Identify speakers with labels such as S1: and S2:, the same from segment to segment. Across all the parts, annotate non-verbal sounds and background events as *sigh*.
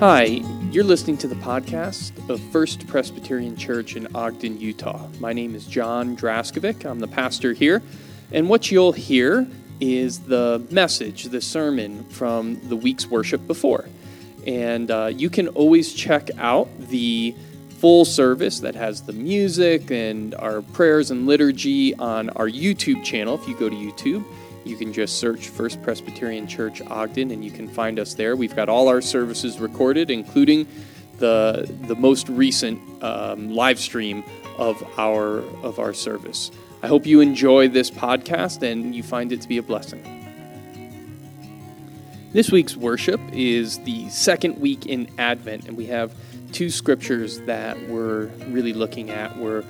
S1: Hi, you're listening to the podcast of First Presbyterian Church in Ogden, Utah. My name is John Draskovic. I'm the pastor here. And what you'll hear is the message, the sermon from the week's worship before. And uh, you can always check out the full service that has the music and our prayers and liturgy on our YouTube channel if you go to YouTube. You can just search First Presbyterian Church Ogden and you can find us there. We've got all our services recorded, including the, the most recent um, live stream of our, of our service. I hope you enjoy this podcast and you find it to be a blessing. This week's worship is the second week in Advent, and we have two scriptures that we're really looking at. We're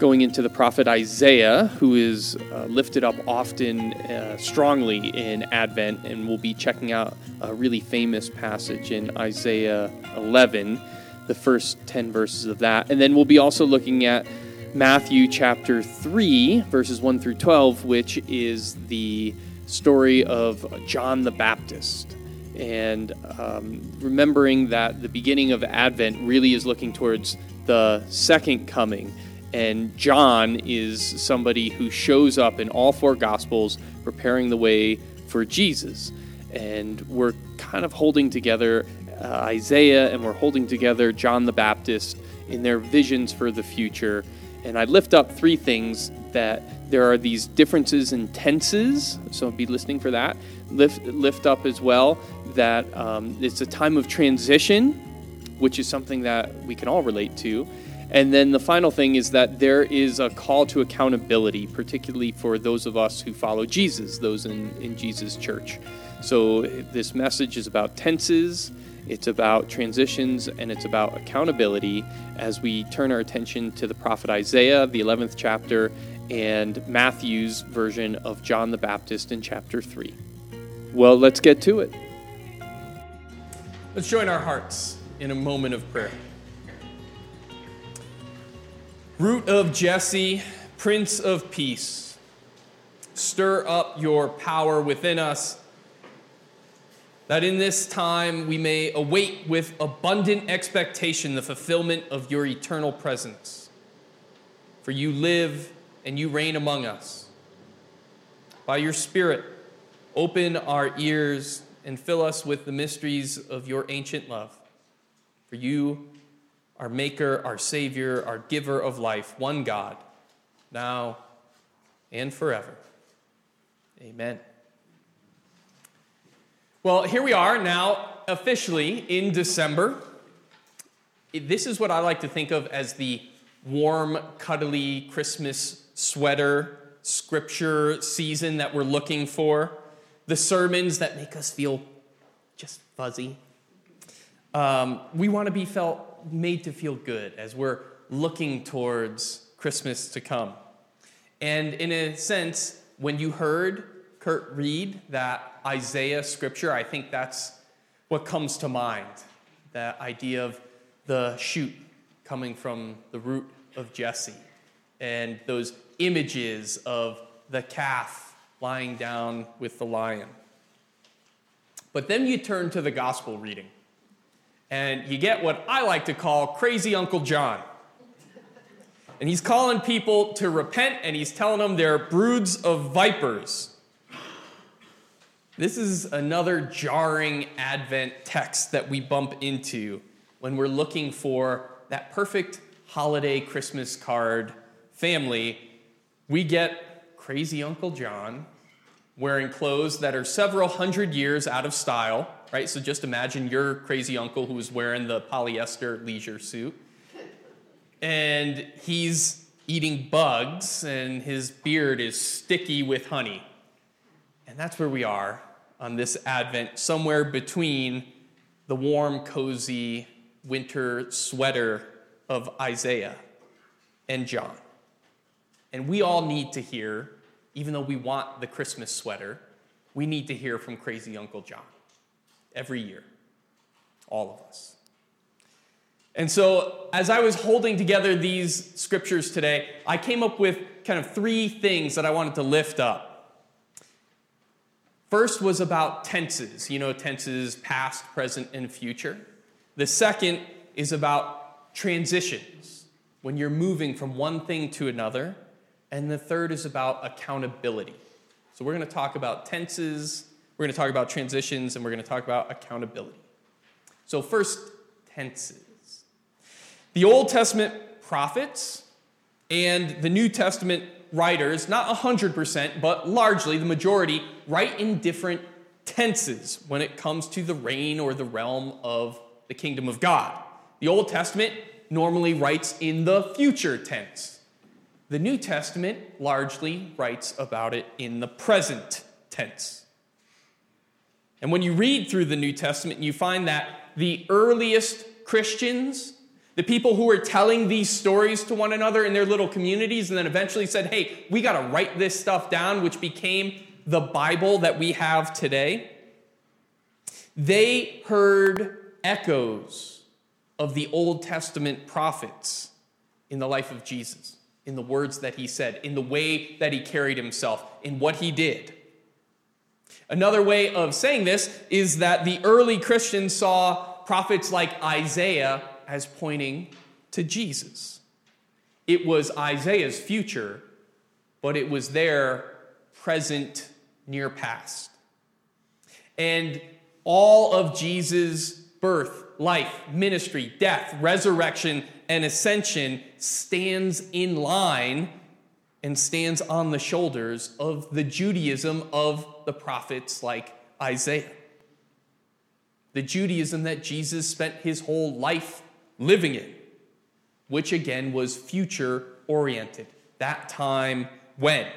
S1: going into the prophet Isaiah, who is uh, lifted up often uh, strongly in Advent, and we'll be checking out a really famous passage in Isaiah 11, the first 10 verses of that. And then we'll be also looking at Matthew chapter 3, verses 1 through 12, which is the story of John the Baptist. And um, remembering that the beginning of Advent really is looking towards the second coming and John is somebody who shows up in all four Gospels preparing the way for Jesus. And we're kind of holding together uh, Isaiah and we're holding together John the Baptist in their visions for the future. And I lift up three things that there are these differences in tenses, so be listening for that. Lift, lift up as well that um, it's a time of transition, which is something that we can all relate to and then the final thing is that there is a call to accountability, particularly for those of us who follow Jesus, those in, in Jesus' church. So this message is about tenses, it's about transitions, and it's about accountability as we turn our attention to the prophet Isaiah, the 11th chapter, and Matthew's version of John the Baptist in chapter 3. Well, let's get to it.
S2: Let's join our hearts in a moment of prayer. Root of Jesse, Prince of Peace, stir up your power within us, that in this time we may await with abundant expectation the fulfillment of your eternal presence. For you live and you reign among us. By your Spirit, open our ears and fill us with the mysteries of your ancient love. For you our Maker, our Savior, our Giver of life, one God, now and forever. Amen. Well, here we are now, officially in December. This is what I like to think of as the warm, cuddly Christmas sweater scripture season that we're looking for. The sermons that make us feel just fuzzy. Um, we want to be felt made to feel good as we're looking towards Christmas to come. And in a sense, when you heard Kurt read that Isaiah scripture, I think that's what comes to mind that idea of the shoot coming from the root of Jesse and those images of the calf lying down with the lion. But then you turn to the gospel reading and you get what I like to call crazy Uncle John. And he's calling people to repent and he's telling them they're broods of vipers. This is another jarring Advent text that we bump into when we're looking for that perfect holiday Christmas card family. We get crazy Uncle John wearing clothes that are several hundred years out of style, right? So just imagine your crazy uncle who was wearing the polyester leisure suit. And he's eating bugs, and his beard is sticky with honey. And that's where we are on this Advent, somewhere between the warm, cozy winter sweater of Isaiah and John. And we all need to hear even though we want the Christmas sweater, we need to hear from crazy Uncle John every year. All of us. And so, as I was holding together these scriptures today, I came up with kind of three things that I wanted to lift up. First was about tenses, you know, tenses past, present, and future. The second is about transitions, when you're moving from one thing to another. And the third is about accountability. So we're going to talk about tenses, we're going to talk about transitions, and we're going to talk about accountability. So, first, tenses. The Old Testament prophets and the New Testament writers, not 100%, but largely the majority, write in different tenses when it comes to the reign or the realm of the kingdom of God. The Old Testament normally writes in the future tense. The New Testament largely writes about it in the present tense. And when you read through the New Testament, you find that the earliest Christians, the people who were telling these stories to one another in their little communities, and then eventually said, hey, we got to write this stuff down, which became the Bible that we have today, they heard echoes of the Old Testament prophets in the life of Jesus in the words that he said, in the way that he carried himself, in what he did. Another way of saying this is that the early Christians saw prophets like Isaiah as pointing to Jesus. It was Isaiah's future, but it was their present near past. And all of Jesus' birth, life, ministry, death, resurrection, and ascension stands in line and stands on the shoulders of the Judaism of the prophets like Isaiah. The Judaism that Jesus spent his whole life living in, which again was future oriented. That time when.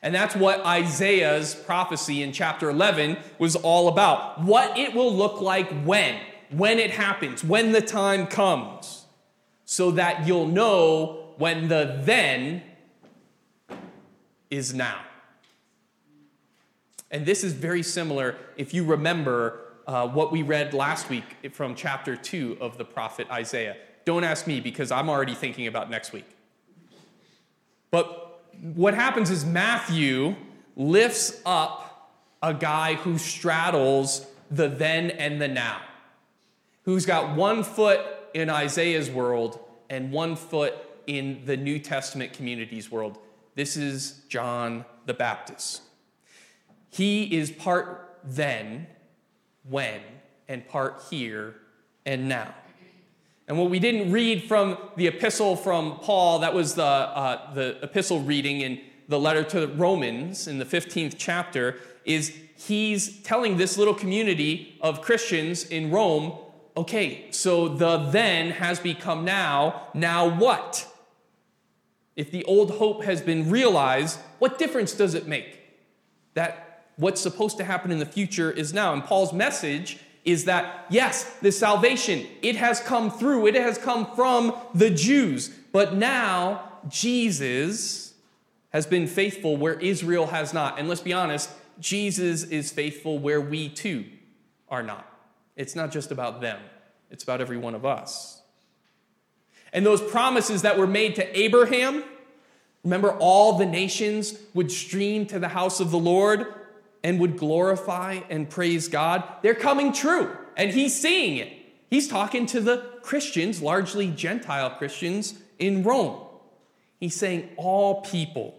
S2: And that's what Isaiah's prophecy in chapter 11 was all about. What it will look like when when it happens, when the time comes, so that you'll know when the then is now. And this is very similar if you remember uh, what we read last week from chapter 2 of the prophet Isaiah. Don't ask me because I'm already thinking about next week. But what happens is Matthew lifts up a guy who straddles the then and the now who's got one foot in Isaiah's world and one foot in the New Testament community's world. This is John the Baptist. He is part then, when, and part here and now. And what we didn't read from the epistle from Paul, that was the, uh, the epistle reading in the letter to the Romans in the 15th chapter, is he's telling this little community of Christians in Rome okay, so the then has become now. Now what? If the old hope has been realized, what difference does it make? That what's supposed to happen in the future is now. And Paul's message is that yes, the salvation, it has come through, it has come from the Jews, but now Jesus has been faithful where Israel has not. And let's be honest, Jesus is faithful where we too are not. It's not just about them, it's about every one of us. And those promises that were made to Abraham, remember, all the nations would stream to the house of the Lord and would glorify and praise God. They're coming true, and he's seeing it. He's talking to the Christians, largely Gentile Christians in Rome. He's saying all people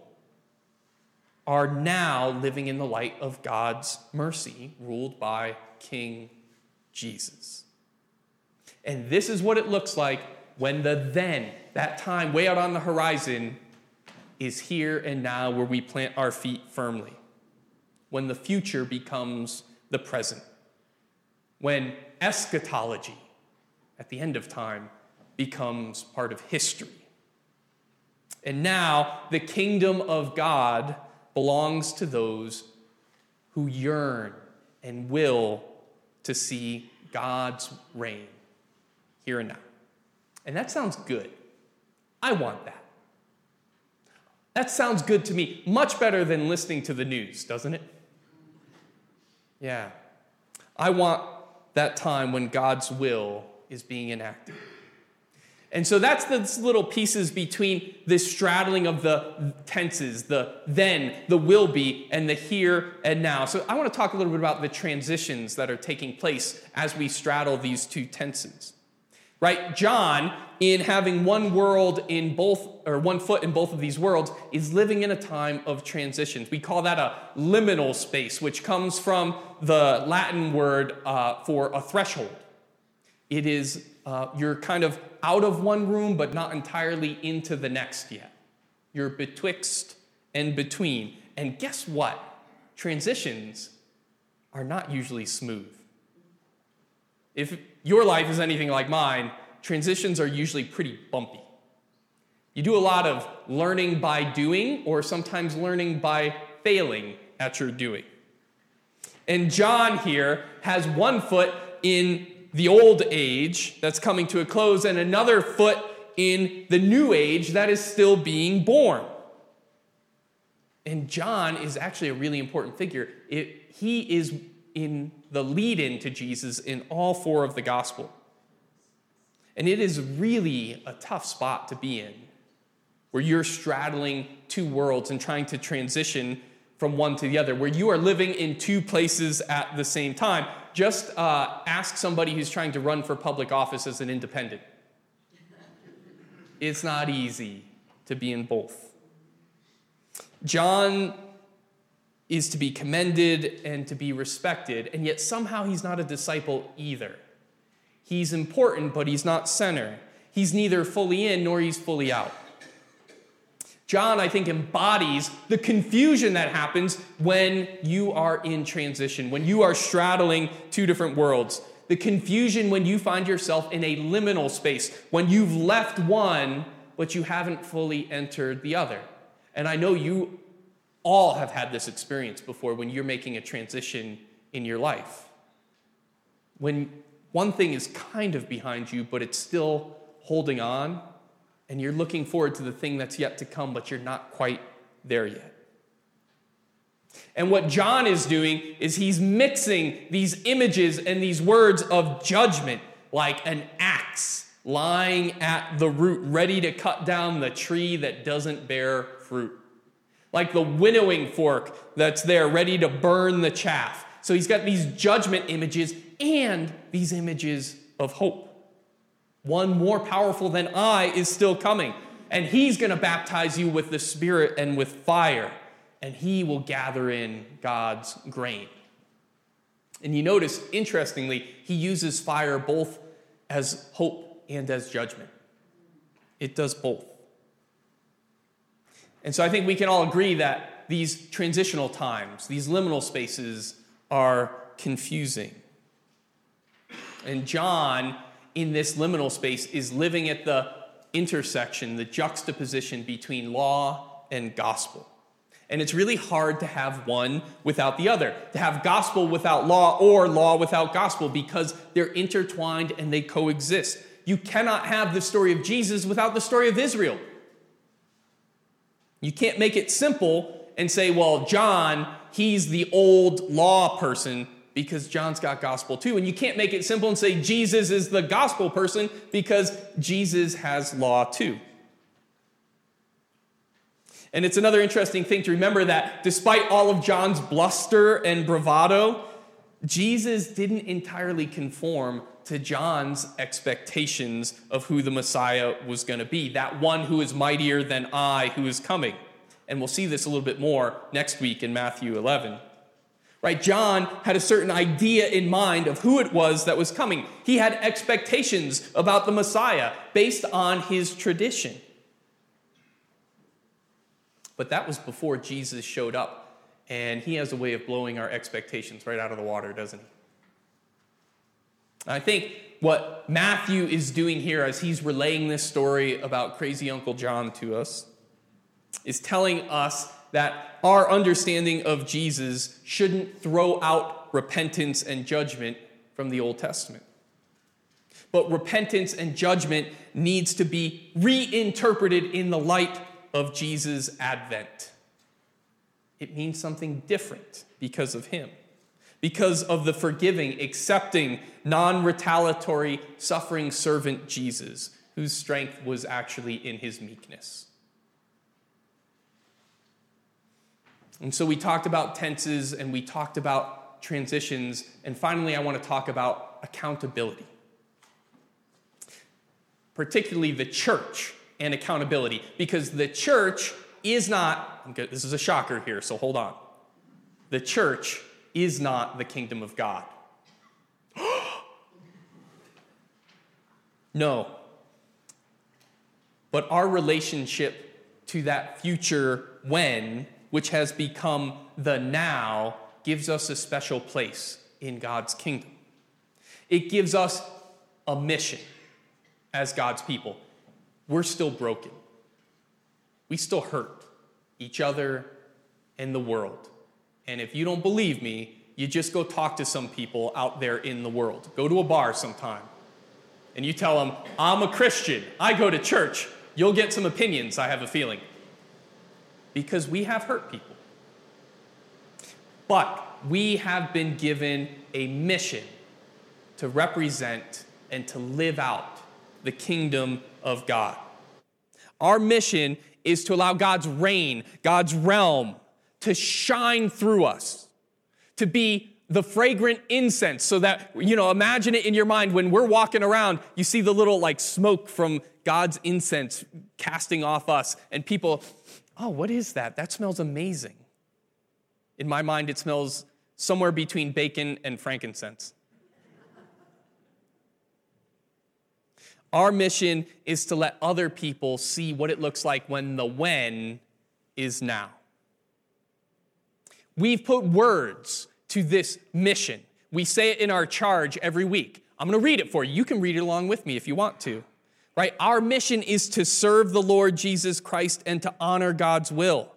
S2: are now living in the light of God's mercy, ruled by King Jesus. And this is what it looks like when the then, that time way out on the horizon, is here and now where we plant our feet firmly. When the future becomes the present. When eschatology, at the end of time, becomes part of history. And now the kingdom of God belongs to those who yearn and will to see God's reign here and now. And that sounds good. I want that. That sounds good to me, much better than listening to the news, doesn't it? Yeah. I want that time when God's will is being enacted. And so that's the little pieces between this straddling of the tenses, the then, the will be, and the here and now. So I want to talk a little bit about the transitions that are taking place as we straddle these two tenses. Right? John, in having one world in both, or one foot in both of these worlds, is living in a time of transitions. We call that a liminal space, which comes from the Latin word uh, for a threshold. It is, uh, you're kind of out of one room, but not entirely into the next yet. You're betwixt and between. And guess what? Transitions are not usually smooth. If your life is anything like mine, transitions are usually pretty bumpy. You do a lot of learning by doing, or sometimes learning by failing at your doing. And John here has one foot in the old age that's coming to a close and another foot in the new age that is still being born. And John is actually a really important figure. It, he is in the lead in to Jesus in all four of the gospel. And it is really a tough spot to be in, where you're straddling two worlds and trying to transition from one to the other, where you are living in two places at the same time. Just uh, ask somebody who's trying to run for public office as an independent. It's not easy to be in both. John is to be commended and to be respected, and yet somehow he's not a disciple either. He's important, but he's not center. He's neither fully in nor he's fully out. John, I think, embodies the confusion that happens when you are in transition, when you are straddling two different worlds. The confusion when you find yourself in a liminal space, when you've left one, but you haven't fully entered the other. And I know you all have had this experience before when you're making a transition in your life. When one thing is kind of behind you, but it's still holding on, and you're looking forward to the thing that's yet to come, but you're not quite there yet. And what John is doing is he's mixing these images and these words of judgment like an axe lying at the root, ready to cut down the tree that doesn't bear fruit. Like the winnowing fork that's there, ready to burn the chaff. So he's got these judgment images and these images of hope. One more powerful than I is still coming, and he's going to baptize you with the Spirit and with fire, and he will gather in God's grain. And you notice, interestingly, he uses fire both as hope and as judgment. It does both. And so I think we can all agree that these transitional times, these liminal spaces, are confusing. And John in this liminal space is living at the intersection, the juxtaposition between law and gospel. And it's really hard to have one without the other, to have gospel without law or law without gospel because they're intertwined and they coexist. You cannot have the story of Jesus without the story of Israel. You can't make it simple and say, well, John, he's the old law person because John's got gospel too. And you can't make it simple and say Jesus is the gospel person because Jesus has law too. And it's another interesting thing to remember that despite all of John's bluster and bravado, Jesus didn't entirely conform to John's expectations of who the Messiah was going to be, that one who is mightier than I who is coming. And we'll see this a little bit more next week in Matthew 11. Right? John had a certain idea in mind of who it was that was coming. He had expectations about the Messiah based on his tradition. But that was before Jesus showed up. And he has a way of blowing our expectations right out of the water, doesn't he? I think what Matthew is doing here as he's relaying this story about crazy Uncle John to us is telling us that our understanding of Jesus shouldn't throw out repentance and judgment from the Old Testament. But repentance and judgment needs to be reinterpreted in the light of Jesus' advent. It means something different because of him, because of the forgiving, accepting, non retaliatory, suffering servant Jesus whose strength was actually in his meekness. And so we talked about tenses and we talked about transitions. And finally, I want to talk about accountability, particularly the church and accountability, because the church is not, this is a shocker here, so hold on. The church is not the kingdom of God. *gasps* no. But our relationship to that future when, which has become the now, gives us a special place in God's kingdom. It gives us a mission as God's people. We're still broken. We still hurt each other and the world. And if you don't believe me, you just go talk to some people out there in the world. Go to a bar sometime and you tell them, I'm a Christian, I go to church. You'll get some opinions, I have a feeling. Because we have hurt people. But we have been given a mission to represent and to live out the kingdom of God. Our mission is to allow God's reign, God's realm, to shine through us, to be the fragrant incense so that, you know, imagine it in your mind when we're walking around, you see the little like smoke from God's incense casting off us, and people, oh, what is that? That smells amazing. In my mind, it smells somewhere between bacon and frankincense. Our mission is to let other people see what it looks like when the when is now. We've put words to this mission. We say it in our charge every week. I'm going to read it for you. You can read it along with me if you want to. Right? Our mission is to serve the Lord Jesus Christ and to honor God's will.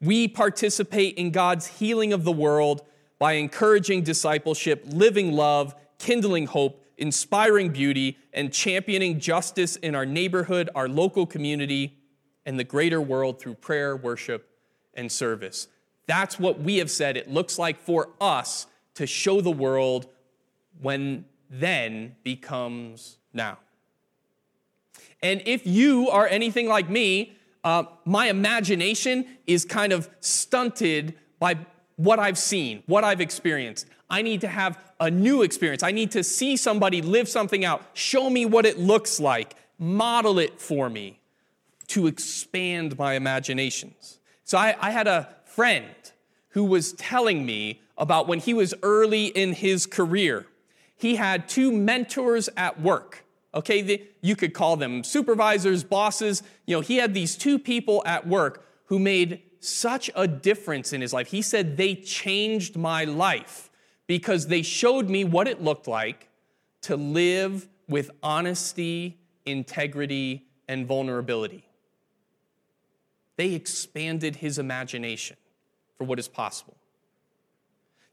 S2: We participate in God's healing of the world by encouraging discipleship, living love, kindling hope, inspiring beauty, and championing justice in our neighborhood, our local community, and the greater world through prayer, worship, and service. That's what we have said it looks like for us to show the world when then becomes now. And if you are anything like me, uh, my imagination is kind of stunted by what I've seen, what I've experienced. I need to have a new experience. I need to see somebody live something out, show me what it looks like, model it for me to expand my imaginations. So I, I had a friend who was telling me about when he was early in his career. He had two mentors at work. Okay, the, you could call them supervisors, bosses. You know, he had these two people at work who made such a difference in his life. He said, They changed my life because they showed me what it looked like to live with honesty, integrity, and vulnerability. They expanded his imagination for what is possible.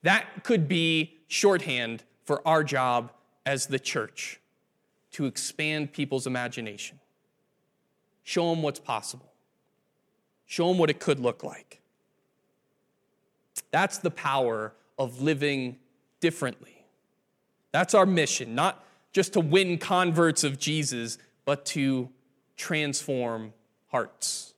S2: That could be shorthand for our job as the church to expand people's imagination, show them what's possible, show them what it could look like. That's the power of living differently. That's our mission, not just to win converts of Jesus, but to transform hearts.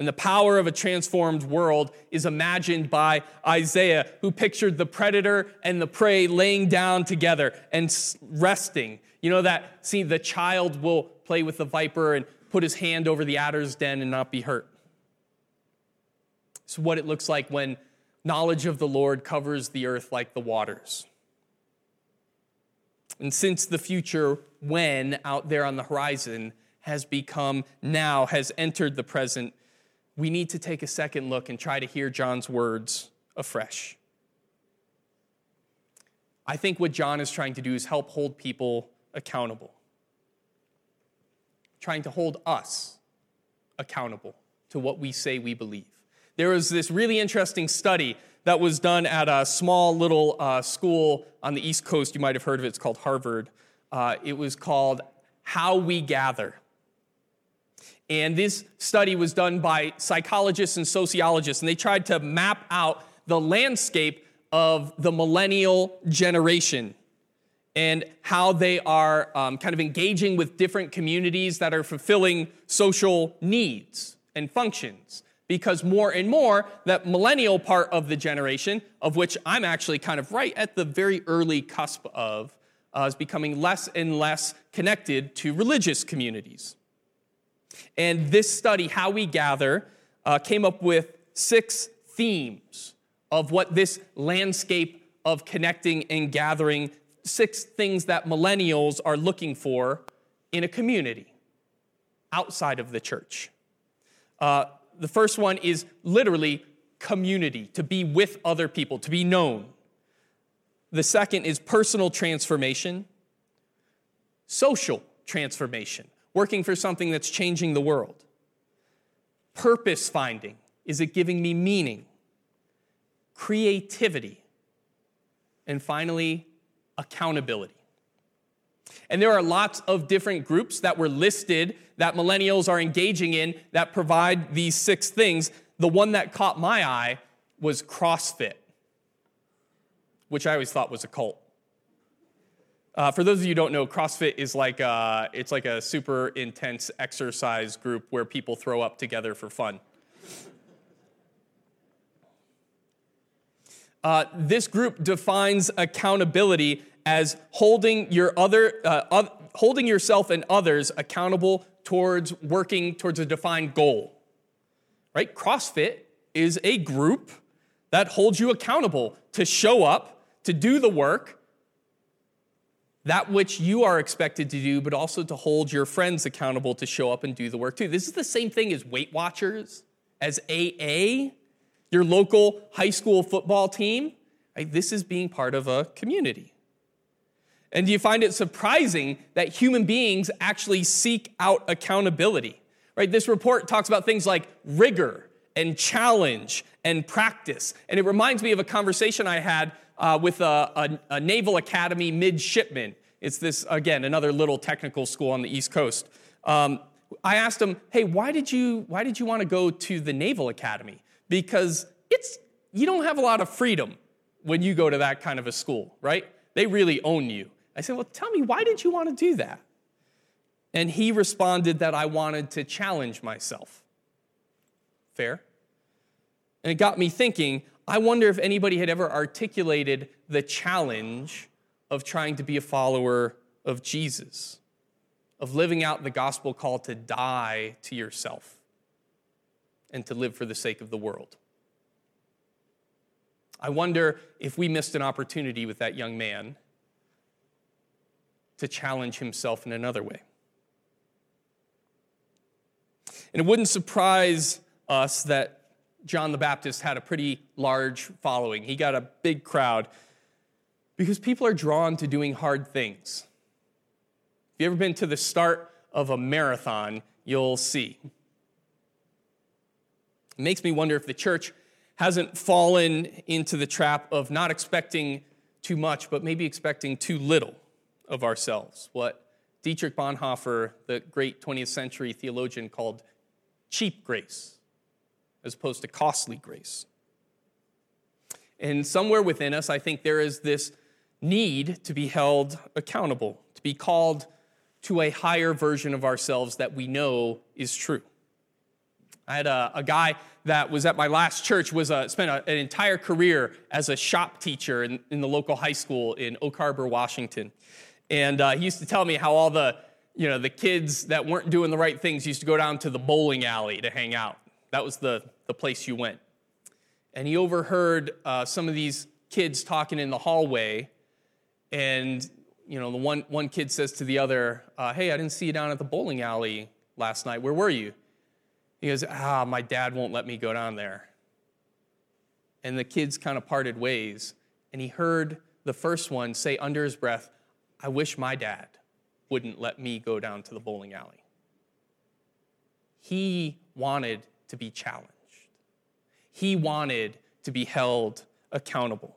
S2: And the power of a transformed world is imagined by Isaiah, who pictured the predator and the prey laying down together and resting. You know that, see, the child will play with the viper and put his hand over the adder's den and not be hurt. It's what it looks like when knowledge of the Lord covers the earth like the waters. And since the future when out there on the horizon has become now, has entered the present, we need to take a second look and try to hear John's words afresh. I think what John is trying to do is help hold people accountable, trying to hold us accountable to what we say we believe. There was this really interesting study that was done at a small little uh, school on the East Coast. You might have heard of it. It's called Harvard. Uh, it was called How We Gather. And this study was done by psychologists and sociologists, and they tried to map out the landscape of the millennial generation. and how they are um, kind of engaging with different communities that are fulfilling social needs and functions. Because more and more, that millennial part of the generation, of which I'm actually kind of right at the very early cusp of, uh, is becoming less and less connected to religious communities. And this study, How We Gather, uh, came up with six themes of what this landscape of connecting and gathering, six things that millennials are looking for in a community outside of the church. Uh, the first one is literally community, to be with other people, to be known. The second is personal transformation, social transformation, working for something that's changing the world. Purpose finding, is it giving me meaning? Creativity. And finally, accountability. And there are lots of different groups that were listed that millennials are engaging in that provide these six things. The one that caught my eye was CrossFit, which I always thought was a cult. Uh, for those of you who don't know, CrossFit is like a, it's like a super intense exercise group where people throw up together for fun. Uh, this group defines accountability as holding your other, uh, holding yourself and others accountable towards working towards a defined goal. Right? CrossFit is a group that holds you accountable to show up, to do the work, that which you are expected to do, but also to hold your friends accountable to show up and do the work too. This is the same thing as Weight Watchers, as AA, your local high school football team. Right? This is being part of a community. And do you find it surprising that human beings actually seek out accountability? Right? This report talks about things like rigor and challenge and practice. And it reminds me of a conversation I had uh, with a, a, a, Naval Academy midshipman. It's this, again, another little technical school on the East Coast. Um, I asked him, hey, why did you, why did you want to go to the Naval Academy? Because it's, you don't have a lot of freedom when you go to that kind of a school, right? They really own you. I said, Well, tell me, why did you want to do that? And he responded that I wanted to challenge myself. Fair? And it got me thinking I wonder if anybody had ever articulated the challenge of trying to be a follower of Jesus, of living out the gospel call to die to yourself and to live for the sake of the world. I wonder if we missed an opportunity with that young man to challenge himself in another way. And it wouldn't surprise us that John the Baptist had a pretty large following. He got a big crowd because people are drawn to doing hard things. If you've ever been to the start of a marathon, you'll see. It makes me wonder if the church hasn't fallen into the trap of not expecting too much, but maybe expecting too little of ourselves, what Dietrich Bonhoeffer, the great 20th century theologian, called cheap grace, as opposed to costly grace. And somewhere within us, I think there is this need to be held accountable, to be called to a higher version of ourselves that we know is true. I had a, a guy that was at my last church, was a, spent a, an entire career as a shop teacher in, in the local high school in Oak Harbor, Washington. And uh, he used to tell me how all the, you know, the kids that weren't doing the right things used to go down to the bowling alley to hang out. That was the, the place you went. And he overheard uh, some of these kids talking in the hallway. And, you know, the one, one kid says to the other, uh, Hey, I didn't see you down at the bowling alley last night. Where were you? He goes, Ah, my dad won't let me go down there. And the kids kind of parted ways. And he heard the first one say under his breath, I wish my dad wouldn't let me go down to the bowling alley. He wanted to be challenged, he wanted to be held accountable.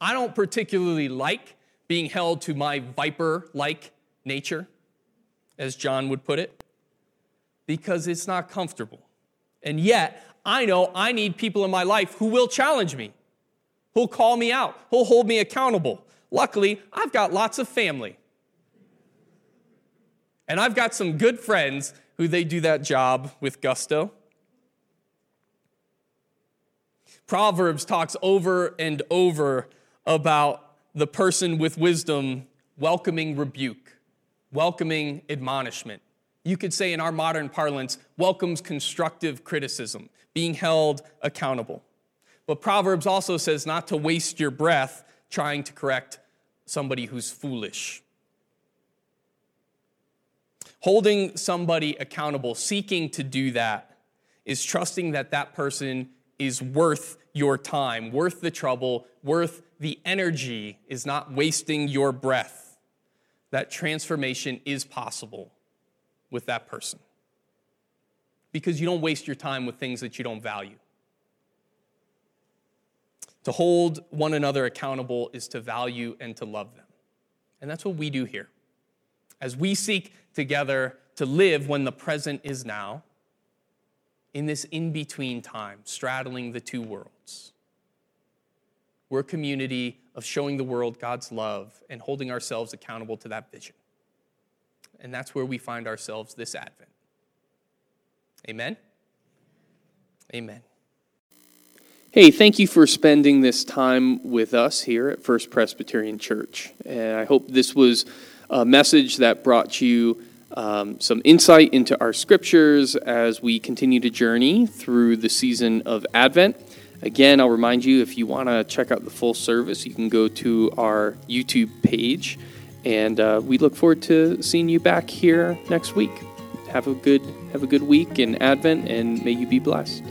S2: I don't particularly like being held to my viper like nature, as John would put it, because it's not comfortable. And yet, I know I need people in my life who will challenge me who'll call me out, who'll hold me accountable. Luckily, I've got lots of family. And I've got some good friends who they do that job with gusto. Proverbs talks over and over about the person with wisdom welcoming rebuke, welcoming admonishment. You could say in our modern parlance, welcomes constructive criticism, being held accountable. But Proverbs also says not to waste your breath trying to correct somebody who's foolish. Holding somebody accountable, seeking to do that, is trusting that that person is worth your time, worth the trouble, worth the energy, is not wasting your breath. That transformation is possible with that person. Because you don't waste your time with things that you don't value. To hold one another accountable is to value and to love them. And that's what we do here. As we seek together to live when the present is now, in this in between time, straddling the two worlds. We're a community of showing the world God's love and holding ourselves accountable to that vision. And that's where we find ourselves this Advent. Amen? Amen.
S1: Hey, thank you for spending this time with us here at First Presbyterian Church. And I hope this was a message that brought you um, some insight into our scriptures as we continue to journey through the season of Advent. Again, I'll remind you if you want to check out the full service, you can go to our YouTube page. And uh, we look forward to seeing you back here next week. Have a good have a good week in Advent, and may you be blessed.